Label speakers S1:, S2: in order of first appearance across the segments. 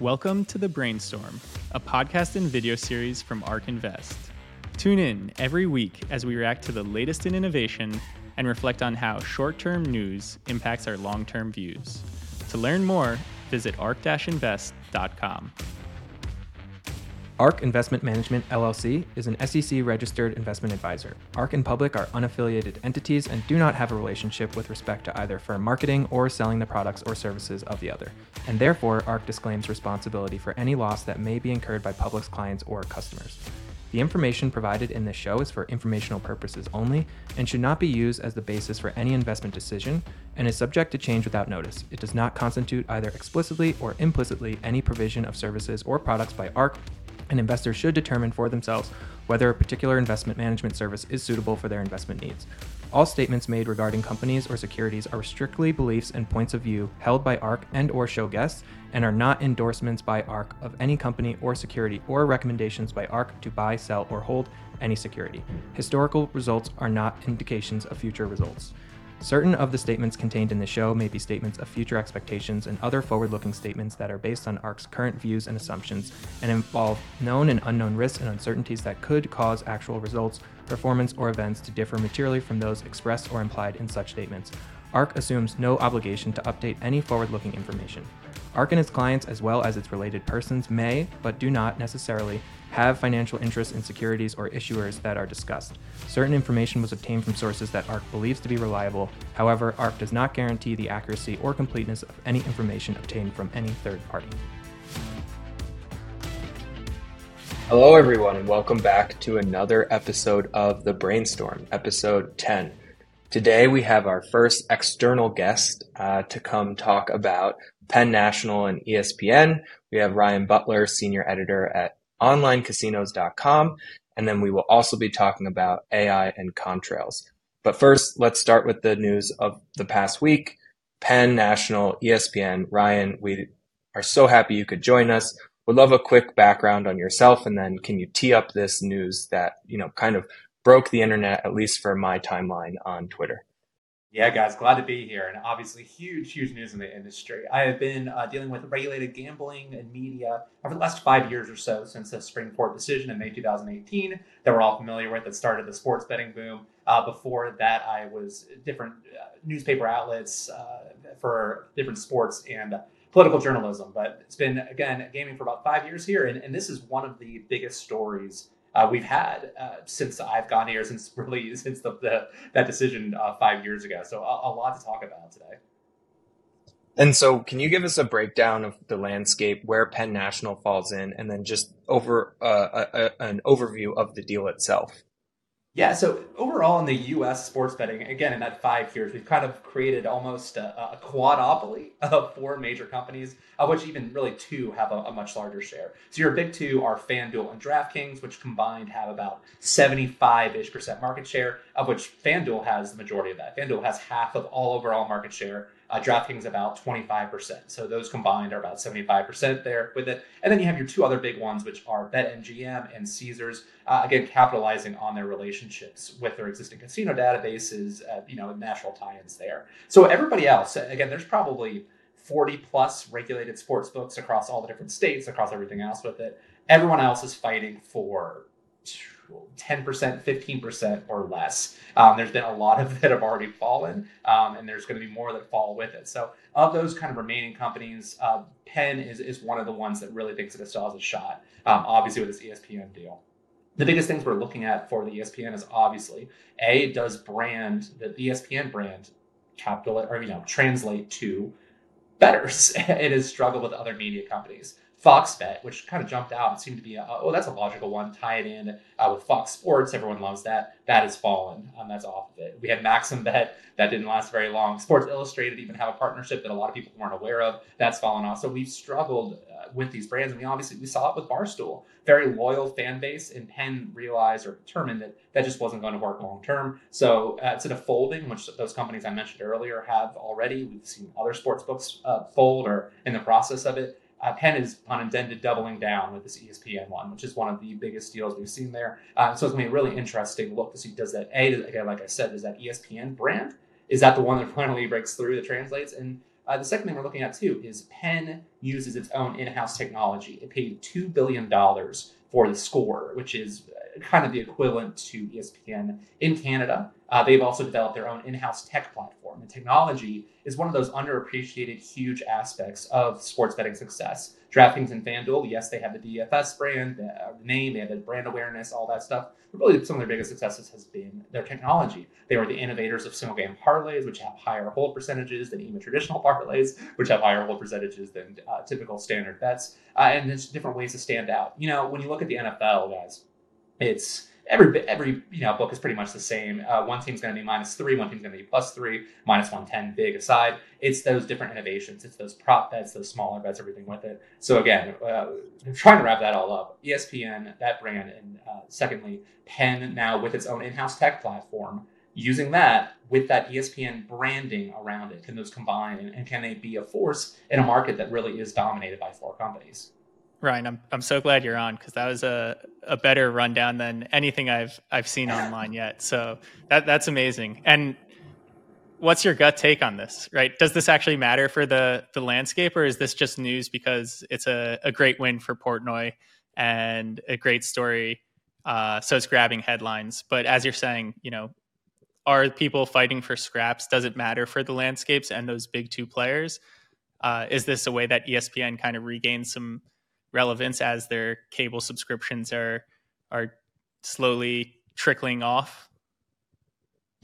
S1: Welcome to The Brainstorm, a podcast and video series from ARK Invest. Tune in every week as we react to the latest in innovation and reflect on how short term news impacts our long term views. To learn more, visit ark-invest.com.
S2: ARK Investment Management LLC is an SEC registered investment advisor. ARK and Public are unaffiliated entities and do not have a relationship with respect to either firm marketing or selling the products or services of the other. And therefore, ARK disclaims responsibility for any loss that may be incurred by Public's clients or customers. The information provided in this show is for informational purposes only and should not be used as the basis for any investment decision and is subject to change without notice. It does not constitute either explicitly or implicitly any provision of services or products by ARK and investors should determine for themselves whether a particular investment management service is suitable for their investment needs. All statements made regarding companies or securities are strictly beliefs and points of view held by ARK and or show guests and are not endorsements by ARK of any company or security or recommendations by ARK to buy, sell or hold any security. Historical results are not indications of future results. Certain of the statements contained in the show may be statements of future expectations and other forward looking statements that are based on ARK's current views and assumptions and involve known and unknown risks and uncertainties that could cause actual results, performance, or events to differ materially from those expressed or implied in such statements. ARK assumes no obligation to update any forward looking information. ARK and its clients, as well as its related persons, may, but do not necessarily, have financial interests in securities or issuers that are discussed. Certain information was obtained from sources that ARK believes to be reliable. However, ARK does not guarantee the accuracy or completeness of any information obtained from any third party.
S3: Hello, everyone, and welcome back to another episode of The Brainstorm, episode 10. Today, we have our first external guest uh, to come talk about Penn National and ESPN. We have Ryan Butler, senior editor at onlinecasinos.com. And then we will also be talking about AI and contrails. But first, let's start with the news of the past week. Penn National, ESPN. Ryan, we are so happy you could join us. Would love a quick background on yourself, and then can you tee up this news that you know kind of broke the internet, at least for my timeline on Twitter?
S4: Yeah, guys, glad to be here. And obviously, huge, huge news in the industry. I have been uh, dealing with regulated gambling and media over the last five years or so since the Supreme Court decision in May 2018 that we're all familiar with that started the sports betting boom. Uh, before that, I was different uh, newspaper outlets uh, for different sports and political journalism. But it's been, again, gaming for about five years here. And, and this is one of the biggest stories uh, we've had uh, since I've gone here, since really since the, the that decision uh, five years ago. So a, a, lot to talk about today.
S3: And so, can you give us a breakdown of the landscape where Penn National falls in, and then just over uh, a, an overview of the deal itself?
S4: Yeah, so overall in the U.S. sports betting, again in that five years, we've kind of created almost a, a quadopoly of four major companies, of which even really two have a, a, much larger share. So your big two are FanDuel and DraftKings, which combined have about 75-ish percent market share, of which FanDuel has the majority of that. FanDuel has half of all overall market share, uh, DraftKings about 25%. So those combined are about 75% there with it. And then you have your two other big ones, which are BetMGM and Caesars, uh, again, capitalizing on their relationships with their existing casino databases, uh, you know, national tie-ins there. So everybody else, again, there's probably 40 plus regulated sports books across all the different states, across everything else with it. Everyone else is fighting for 10%, 15% or less. Um, there's been a lot of that have already fallen, um, and there's going to be more that fall with it. So, of those kind of remaining companies, uh, Penn is, is one of the ones that really thinks that it still has a shot, um, obviously, with this ESPN deal. The biggest things we're looking at for the ESPN is obviously A, does brand, the ESPN brand, capital or, you know, translate to bettors? it has struggled with other media companies. Fox Bet, which kind of jumped out. It seemed to be, a, oh, that's a logical one. Tie it in uh, with Fox Sports. Everyone loves that. That has fallen. Um, that's off of it. We had Maxim Bet. That didn't last very long. Sports Illustrated even have a partnership that a lot of people weren't aware of. That's fallen off. So we've struggled uh, with these brands. And we obviously, we saw it with Barstool. Very loyal fan base. And Penn realized or determined that that just wasn't going to work long term. So uh, instead of folding, which those companies I mentioned earlier have already, we've seen other sports books uh, fold or in the process of it uh, Penn is pun intended doubling down with this ESPN one, which is one of the biggest deals we've seen there. Uh, so it's going to be a really interesting look to see does that a again like I said, does that ESPN brand is that the one that finally breaks through that translates and Uh, the second thing we're looking at too is Penn uses its own in-house technology. It paid two billion dollars for the score, which is kind of the equivalent to ESPN in Canada. Uh, they've also developed their own in-house tech platform. And technology is one of those underappreciated, huge aspects of sports betting success. DraftKings and FanDuel, yes, they have the DFS brand, the, name, they have the brand awareness, all that stuff. But really, some of their biggest successes has been their technology. They were the innovators of single game parlays, which have higher hold percentages than even traditional parlays, which have higher hold percentages than uh, typical standard bets. Uh, and there's different ways to stand out. You know, when you look at the NFL, guys, it's every every you know book is pretty much the same. Uh, one team's going to be minus three, one team's going to be plus three, minus one ten, big aside. It's those different innovations. It's those prop bets, those smaller bets, everything with it. So again, uh, trying to wrap that all up. ESPN, that brand, and uh, secondly, Penn now with its own in-house tech platform. Using that with that ESPN branding around it, can those combine and, and can they be a force in a market that really is dominated by four companies?
S1: Ryan, I'm I'm so glad you're on because that was a, a better rundown than anything I've I've seen online yet. So that that's amazing. And what's your gut take on this? Right? Does this actually matter for the the landscape, or is this just news because it's a, a great win for Portnoy and a great story? Uh, so it's grabbing headlines. But as you're saying, you know, are people fighting for scraps? Does it matter for the landscapes and those big two players? Uh, is this a way that ESPN kind of regains some relevance as their cable subscriptions are are slowly trickling off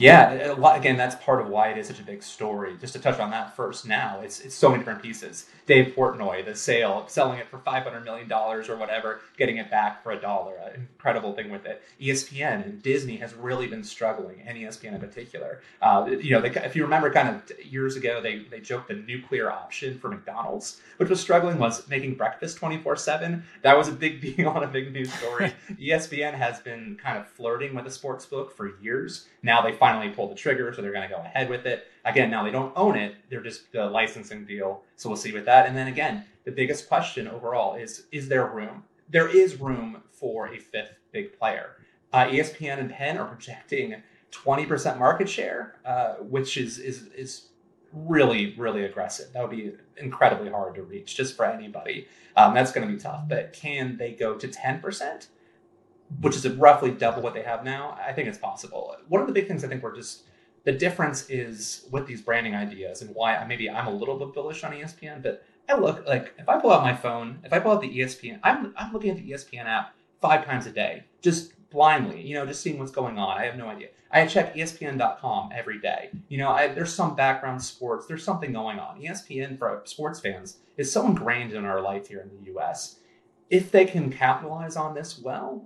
S4: yeah, again, that's part of why it is such a big story. Just to touch on that first now, it's it's so many different pieces. Dave Portnoy, the sale, selling it for five hundred million dollars or whatever, getting it back for a dollar, an incredible thing with it. ESPN and Disney has really been struggling, and ESPN in particular. Uh, you know, they, if you remember, kind of years ago, they they joked the nuclear option for McDonald's, which was struggling, was making breakfast twenty four seven. That was a big deal on a big news story. ESPN has been kind of flirting with the sports book for years. Now they finally finally pulled the trigger, so they're going to go ahead with it. Again, now they don't own it; they're just the licensing deal. So we'll see with that. And then again, the biggest question overall is: Is there room? There is room for a fifth big player. Uh, ESPN and Penn are projecting 20% market share, uh, which is is is really really aggressive. That would be incredibly hard to reach just for anybody. Um, that's going to be tough. But can they go to 10%? Which is roughly double what they have now, I think it's possible. One of the big things I think we're just the difference is with these branding ideas and why maybe I'm a little bit bullish on ESPN, but I look like if I pull out my phone, if I pull out the ESPN, I'm I'm looking at the ESPN app five times a day, just blindly, you know, just seeing what's going on. I have no idea. I check ESPN.com every day. You know, I, there's some background sports, there's something going on. ESPN for sports fans is so ingrained in our life here in the U.S. If they can capitalize on this well,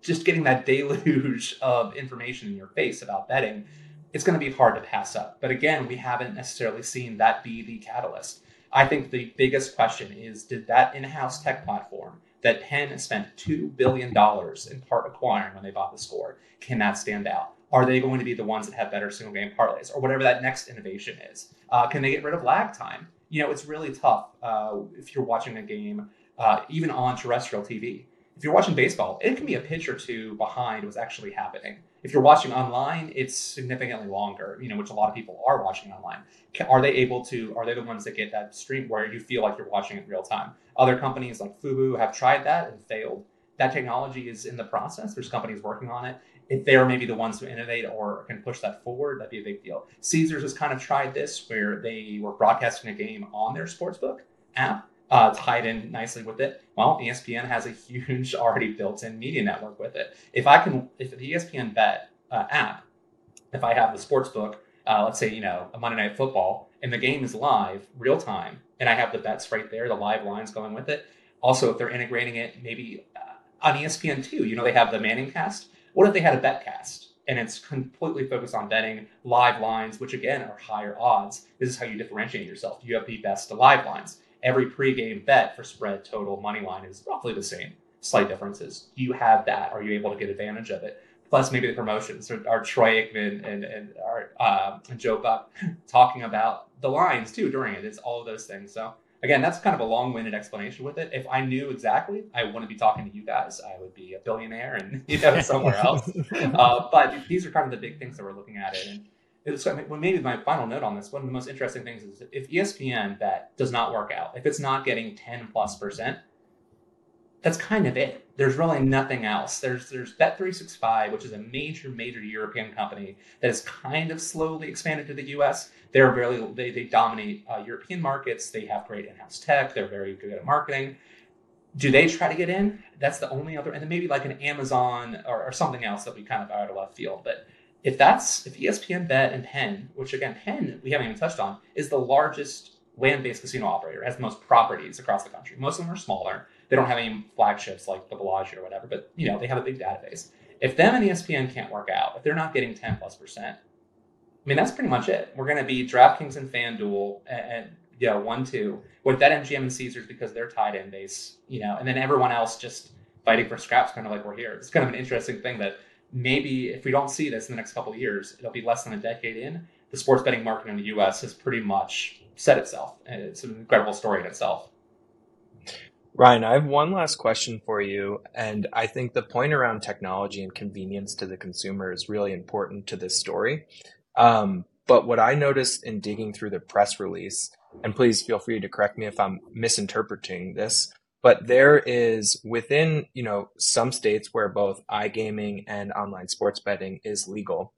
S4: just getting that deluge of information in your face about betting, it's going to be hard to pass up. But again, we haven't necessarily seen that be the catalyst. I think the biggest question is did that in house tech platform that Penn spent $2 billion in part acquiring when they bought the score, can that stand out? Are they going to be the ones that have better single game parlays or whatever that next innovation is? Uh, can they get rid of lag time? You know, it's really tough uh, if you're watching a game, uh, even on terrestrial TV if you're watching baseball, it can be a pitch or two behind what's actually happening. If you're watching online, it's significantly longer, you know, which a lot of people are watching online. Are they able to, are they the ones that get that stream where you feel like you're watching it real time? Other companies like Fubo have tried that and failed. That technology is in the process. There's companies working on it. If they're maybe the ones who innovate or can push that forward, that'd be a big deal. Caesars has kind of tried this where they were broadcasting a game on their sportsbook app uh, tied in nicely with it. Well, ESPN has a huge already built-in media network with it. If I can, if the ESPN Bet uh, app, if I have the sports book, uh, let's say you know a Monday Night Football, and the game is live, real time, and I have the bets right there, the live lines going with it. Also, if they're integrating it, maybe uh, on ESPN too, you know they have the Manning Cast. What if they had a bet cast? and it's completely focused on betting live lines, which again are higher odds. This is how you differentiate yourself. You have the best live lines every pregame bet for spread, total, money line is roughly the same. Slight differences. Do you have that? Are you able to get advantage of it? Plus, maybe the promotions. Are Troy Aikman and and, our, uh, and Joe Buck talking about the lines too during it? It's all of those things. So again, that's kind of a long-winded explanation with it. If I knew exactly, I wouldn't be talking to you guys. I would be a billionaire and you know somewhere else. uh, but these are kind of the big things that we're looking at it. And it's, maybe my final note on this. One of the most interesting things is if ESPN bet does not work out, if it's not getting 10 plus percent, that's kind of it. There's really nothing else. There's there's Bet365, which is a major major European company that has kind of slowly expanded to the U.S. They're very they they dominate uh, European markets. They have great in-house tech. They're very good at marketing. Do they try to get in? That's the only other, and then maybe like an Amazon or, or something else that we kind of out of left field. But if that's if ESPN Bet and Penn, which again Penn we haven't even touched on, is the largest land-based casino operator, has the most properties across the country. Most of them are smaller they don't have any flagships like the Bellagio or whatever, but you know they have a big database. If them and ESPN can't work out, if they're not getting 10 plus percent, I mean that's pretty much it. We're going to be DraftKings and FanDuel and, and you know one two with that MGM and Caesars because they're tied in base, you know, and then everyone else just fighting for scraps, kind of like we're here. It's kind of an interesting thing that maybe if we don't see this in the next couple of years, it'll be less than a decade in. The sports betting market in the U.S. has pretty much set itself, it's an incredible story in itself.
S3: Ryan, I have one last question for you. And I think the point around technology and convenience to the consumer is really important to this story. Um, but what I noticed in digging through the press release, and please feel free to correct me if I'm misinterpreting this, but there is within, you know, some states where both iGaming and online sports betting is legal.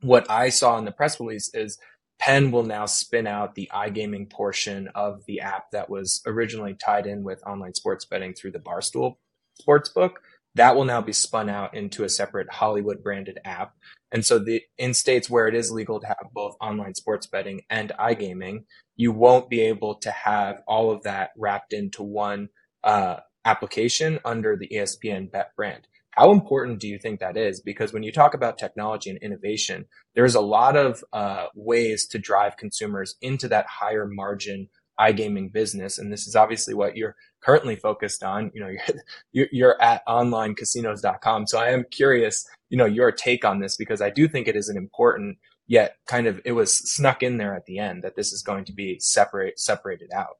S3: What I saw in the press release is Penn will now spin out the iGaming portion of the app that was originally tied in with online sports betting through the Barstool Sportsbook. That will now be spun out into a separate Hollywood branded app. And so the in states where it is legal to have both online sports betting and iGaming, you won't be able to have all of that wrapped into one uh, application under the ESPN Bet brand. How important do you think that is? Because when you talk about technology and innovation, there's a lot of uh, ways to drive consumers into that higher margin iGaming business, and this is obviously what you're currently focused on. You know, you're, you're at onlinecasinos.com, so I am curious, you know, your take on this because I do think it is an important yet kind of it was snuck in there at the end that this is going to be separate separated out.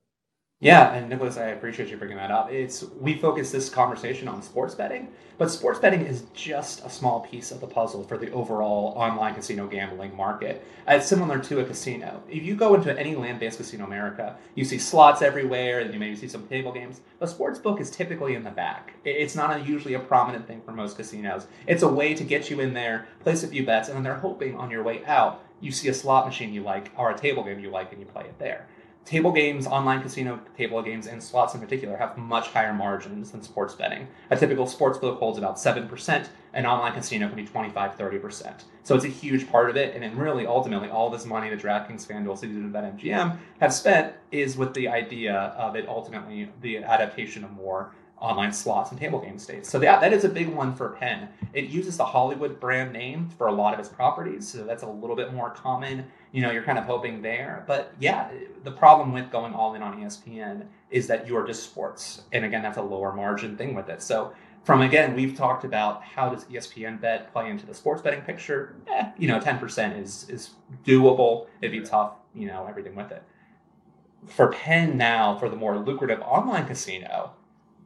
S4: Yeah, and Nicholas, I appreciate you bringing that up. It's we focus this conversation on sports betting, but sports betting is just a small piece of the puzzle for the overall online casino gambling market. Uh, it's similar to a casino. If you go into any land-based casino in America, you see slots everywhere, and you maybe see some table games. A sports book is typically in the back. It's not a, usually a prominent thing for most casinos. It's a way to get you in there, place a few bets, and then they're hoping on your way out you see a slot machine you like or a table game you like, and you play it there table games, online casino table games, and slots in particular have much higher margins than sports betting. A typical sports book holds about 7%, an online casino can be 25 30%. So it's a huge part of it, and then really ultimately all this money that DraftKings, FanDuel, Caesars, and BetMGM have spent is with the idea of it ultimately the adaptation of more online slots and table game states. So that, that is a big one for Penn. It uses the Hollywood brand name for a lot of its properties, so that's a little bit more common. You know, you're kind of hoping there. But yeah, the problem with going all in on ESPN is that you are just sports. And again, that's a lower margin thing with it. So from again, we've talked about how does ESPN bet play into the sports betting picture? Eh, you know, 10% is is doable. It'd be tough, you know, everything with it. For Penn now, for the more lucrative online casino,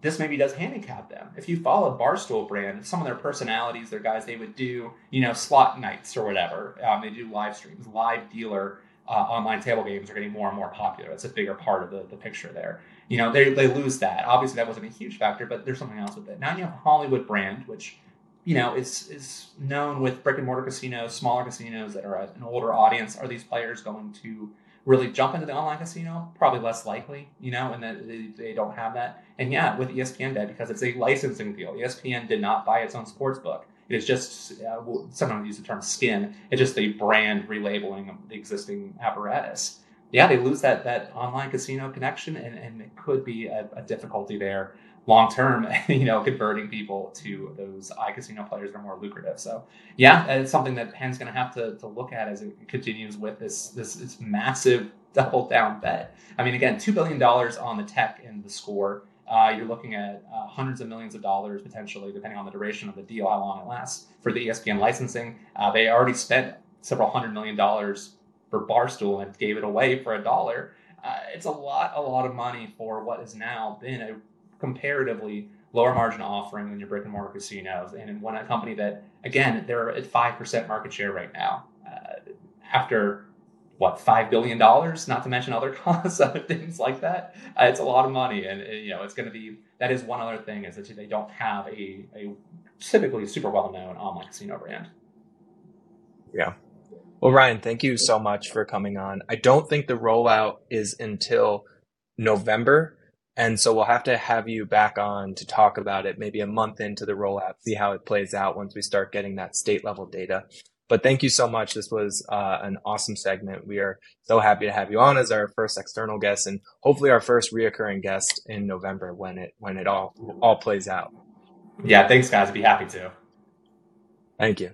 S4: this maybe does handicap them. If you follow Barstool brand, some of their personalities, their guys, they would do, you know, slot nights or whatever. Um, they do live streams, live dealer uh, online table games are getting more and more popular. That's a bigger part of the, the picture there. You know, they, they lose that. Obviously, that wasn't a huge factor, but there's something else with it. Now you have Hollywood brand, which, you know, is is known with brick and mortar casinos, smaller casinos that are an older audience. Are these players going to really jump into the online casino, probably less likely, you know, and that they, don't have that. And yeah, with ESPN Bet, because it's a licensing deal, ESPN did not buy its own sports book. It is just, uh, sometimes use the term skin, it's just a brand relabeling of the existing apparatus. Yeah, they lose that that online casino connection, and, and it could be a, a difficulty there long term, you know, converting people to those iCasino players that are more lucrative. So yeah, it's something that Penn's going to have to, to look at as it continues with this, this, this massive double down bet. I mean, again, $2 billion on the tech and the score. Uh, you're looking at uh, hundreds of millions of dollars potentially, depending on the duration of the deal, how long it lasts for the ESPN licensing. Uh, they already spent several hundred million dollars for Barstool and gave it away for a dollar. Uh, it's a lot, a lot of money for what has now been a comparatively lower margin offering than your brick and mortar casinos. And in one company that, again, they're at 5% market share right now. Uh, after what five billion dollars, not to mention other costs, other things like that. Uh, it's a lot of money, and, and you know it's going to be. That is one other thing is that they don't have a, a typically super well known online casino brand.
S3: Yeah. Well, Ryan, thank you so much for coming on. I don't think the rollout is until November. And so we'll have to have you back on to talk about it maybe a month into the rollout, see how it plays out once we start getting that state level data. But thank you so much. This was uh, an awesome segment. We are so happy to have you on as our first external guest and hopefully our first reoccurring guest in November when it when it all all plays out.
S4: Yeah, thanks guys. I'd be happy to.
S3: Thank you.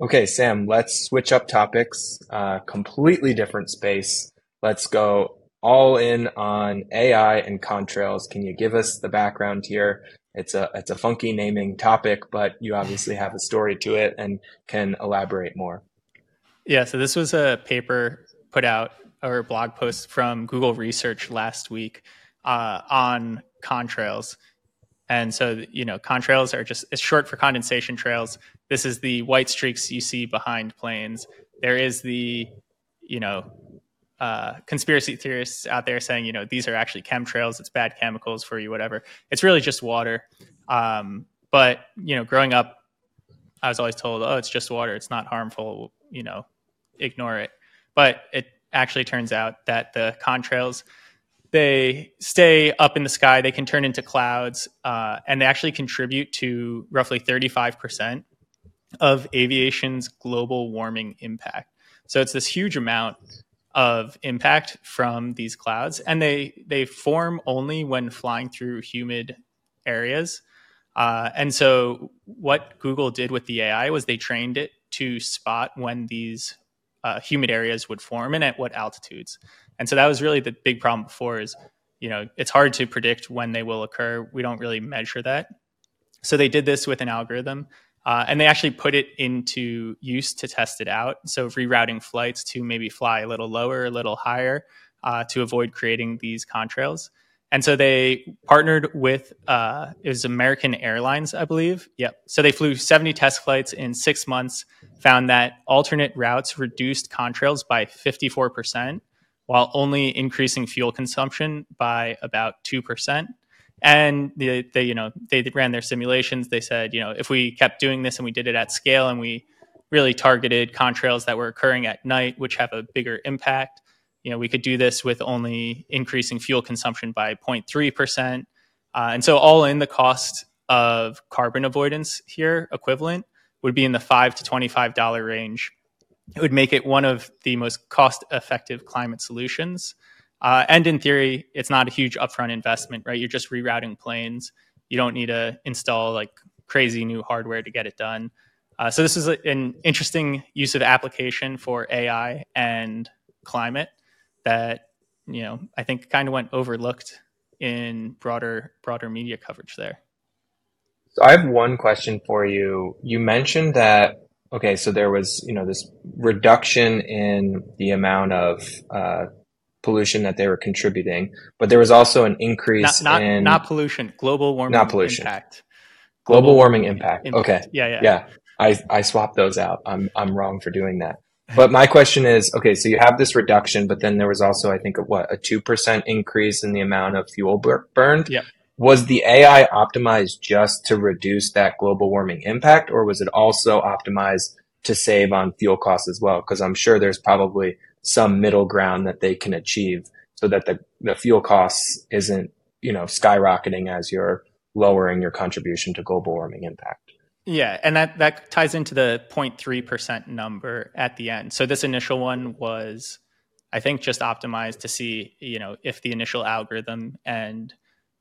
S3: Okay, Sam, let's switch up topics. Uh, completely different space. Let's go all in on AI and contrails. Can you give us the background here? It's a it's a funky naming topic, but you obviously have a story to it and can elaborate more.
S1: Yeah, so this was a paper put out or a blog post from Google Research last week uh, on contrails. And so, you know, contrails are just it's short for condensation trails. This is the white streaks you see behind planes. There is the, you know, uh, conspiracy theorists out there saying, you know, these are actually chemtrails. It's bad chemicals for you, whatever. It's really just water. Um, but you know, growing up, I was always told, oh, it's just water. It's not harmful. You know, ignore it. But it actually turns out that the contrails they stay up in the sky. They can turn into clouds, uh, and they actually contribute to roughly 35% of aviation's global warming impact. So it's this huge amount of impact from these clouds, and they they form only when flying through humid areas. Uh, and so, what Google did with the AI was they trained it to spot when these uh, humid areas would form and at what altitudes. And so that was really the big problem before is, you know, it's hard to predict when they will occur. We don't really measure that. So they did this with an algorithm uh, and they actually put it into use to test it out. So rerouting flights to maybe fly a little lower, a little higher uh, to avoid creating these contrails. And so they partnered with uh, it was American Airlines, I believe. Yep. So they flew 70 test flights in six months, found that alternate routes reduced contrails by 54%, while only increasing fuel consumption by about 2% and they, they you know they ran their simulations. They said you know if we kept doing this and we did it at scale and we really targeted contrails that were occurring at night which have a bigger impact you know we could do this with only increasing fuel consumption by 0.3% uh, and so all in the cost of carbon avoidance here equivalent would be in the 5 to $25 range. It would make it one of the most cost effective climate solutions uh, and in theory, it's not a huge upfront investment, right? You're just rerouting planes. You don't need to install like crazy new hardware to get it done. Uh, so this is an interesting use of application for AI and climate that you know I think kind of went overlooked in broader broader media coverage there.
S3: So I have one question for you. You mentioned that okay, so there was you know this reduction in the amount of uh, pollution that they were contributing, but there was also an increase
S1: not, not,
S3: in
S1: not pollution, global warming
S3: not pollution.
S1: impact.
S3: Global, global warming impact. impact. Okay.
S1: Yeah, yeah.
S3: Yeah. I, I swapped those out. I'm I'm wrong for doing that. But my question is, okay, so you have this reduction, but then there was also, I think, a, what a two percent increase in the amount of fuel bur- burned.
S1: Yeah.
S3: Was the AI optimized just to reduce that global warming impact, or was it also optimized to save on fuel costs as well? Because I'm sure there's probably some middle ground that they can achieve so that the, the fuel costs isn't, you know, skyrocketing as you're lowering your contribution to global warming impact.
S1: Yeah, and that that ties into the 0.3% number at the end. So this initial one was I think just optimized to see, you know, if the initial algorithm and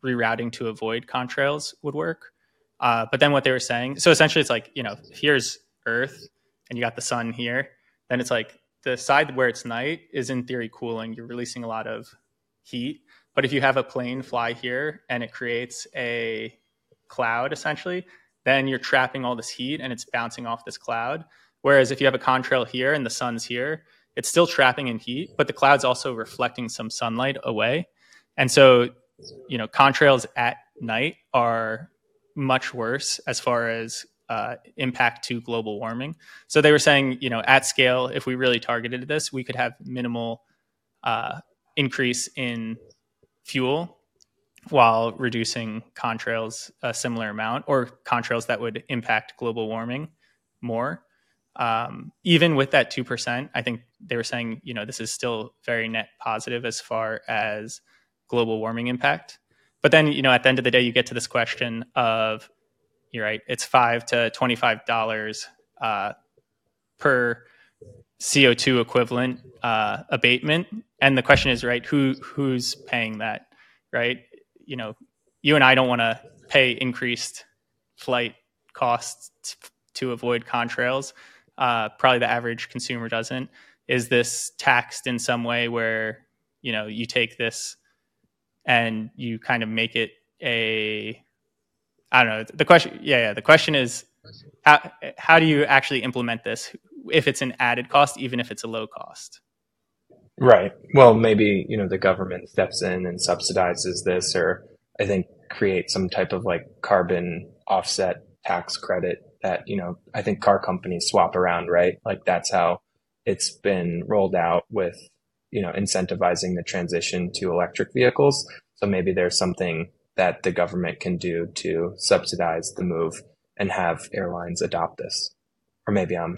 S1: rerouting to avoid contrails would work. Uh, but then what they were saying, so essentially it's like, you know, here's Earth and you got the sun here. Then it's like the side where it's night is in theory cooling. You're releasing a lot of heat. But if you have a plane fly here and it creates a cloud essentially, then you're trapping all this heat and it's bouncing off this cloud. Whereas if you have a contrail here and the sun's here, it's still trapping in heat, but the cloud's also reflecting some sunlight away. And so, you know, contrails at night are much worse as far as uh, impact to global warming. So they were saying, you know, at scale, if we really targeted this, we could have minimal uh, increase in fuel while reducing contrails a similar amount, or contrails that would impact global warming more. Um, even with that two percent, I think they were saying, you know, this is still very net positive as far as global warming impact. But then, you know, at the end of the day, you get to this question of, you're right, it's five to twenty-five dollars uh, per CO2 equivalent uh, abatement, and the question is, right, who who's paying that, right? You know, you and I don't want to pay increased flight costs to avoid contrails. Uh, probably the average consumer doesn't. Is this taxed in some way where you know you take this and you kind of make it a I don't know. The question, yeah, yeah. The question is, how how do you actually implement this if it's an added cost, even if it's a low cost?
S3: Right. Well, maybe you know the government steps in and subsidizes this, or I think create some type of like carbon offset tax credit that you know I think car companies swap around, right? Like that's how it's been rolled out with you know, incentivizing the transition to electric vehicles. So maybe there's something that the government can do to subsidize the move and have airlines adopt this. Or maybe I'm,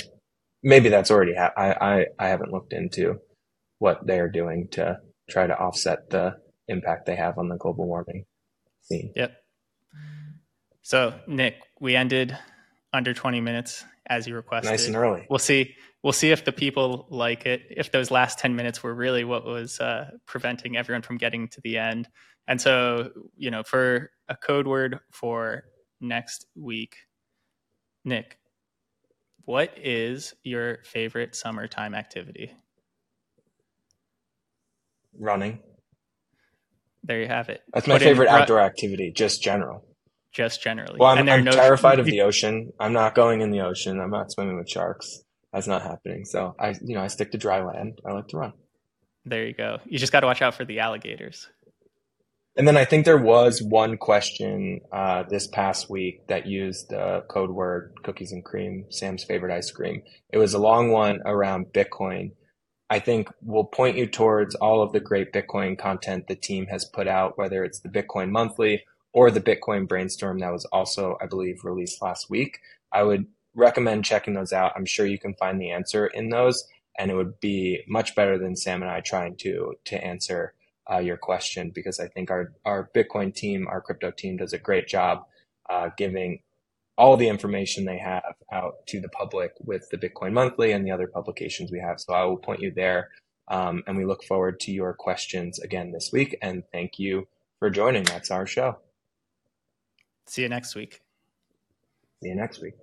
S3: maybe that's already, ha- I, I, I haven't looked into what they're doing to try to offset the impact they have on the global warming scene.
S1: Yep. So Nick, we ended under 20 minutes as you requested.
S3: Nice and early.
S1: We'll see we'll see if the people like it. If those last 10 minutes were really what was uh, preventing everyone from getting to the end. And so, you know, for a code word for next week, Nick, what is your favorite summertime activity?
S3: Running.
S1: There you have it.
S3: That's my Put favorite outdoor activity, just general.
S1: Just generally.
S3: Well, I'm, I'm no terrified of the ocean. I'm not going in the ocean. I'm not swimming with sharks that's not happening. So I, you know, I stick to dry land. I like to run.
S1: There you go. You just got to watch out for the alligators.
S3: And then I think there was one question uh, this past week that used the code word cookies and cream, Sam's favorite ice cream. It was a long one around Bitcoin. I think we'll point you towards all of the great Bitcoin content the team has put out, whether it's the Bitcoin monthly or the Bitcoin brainstorm that was also, I believe, released last week. I would recommend checking those out. I'm sure you can find the answer in those, and it would be much better than Sam and I trying to to answer uh, your question because I think our our Bitcoin team, our crypto team, does a great job uh, giving all the information they have out to the public with the Bitcoin Monthly and the other publications we have. So I will point you there. Um, and we look forward to your questions again this week. And thank you for joining. That's our show.
S1: See you next week.
S3: See you next week.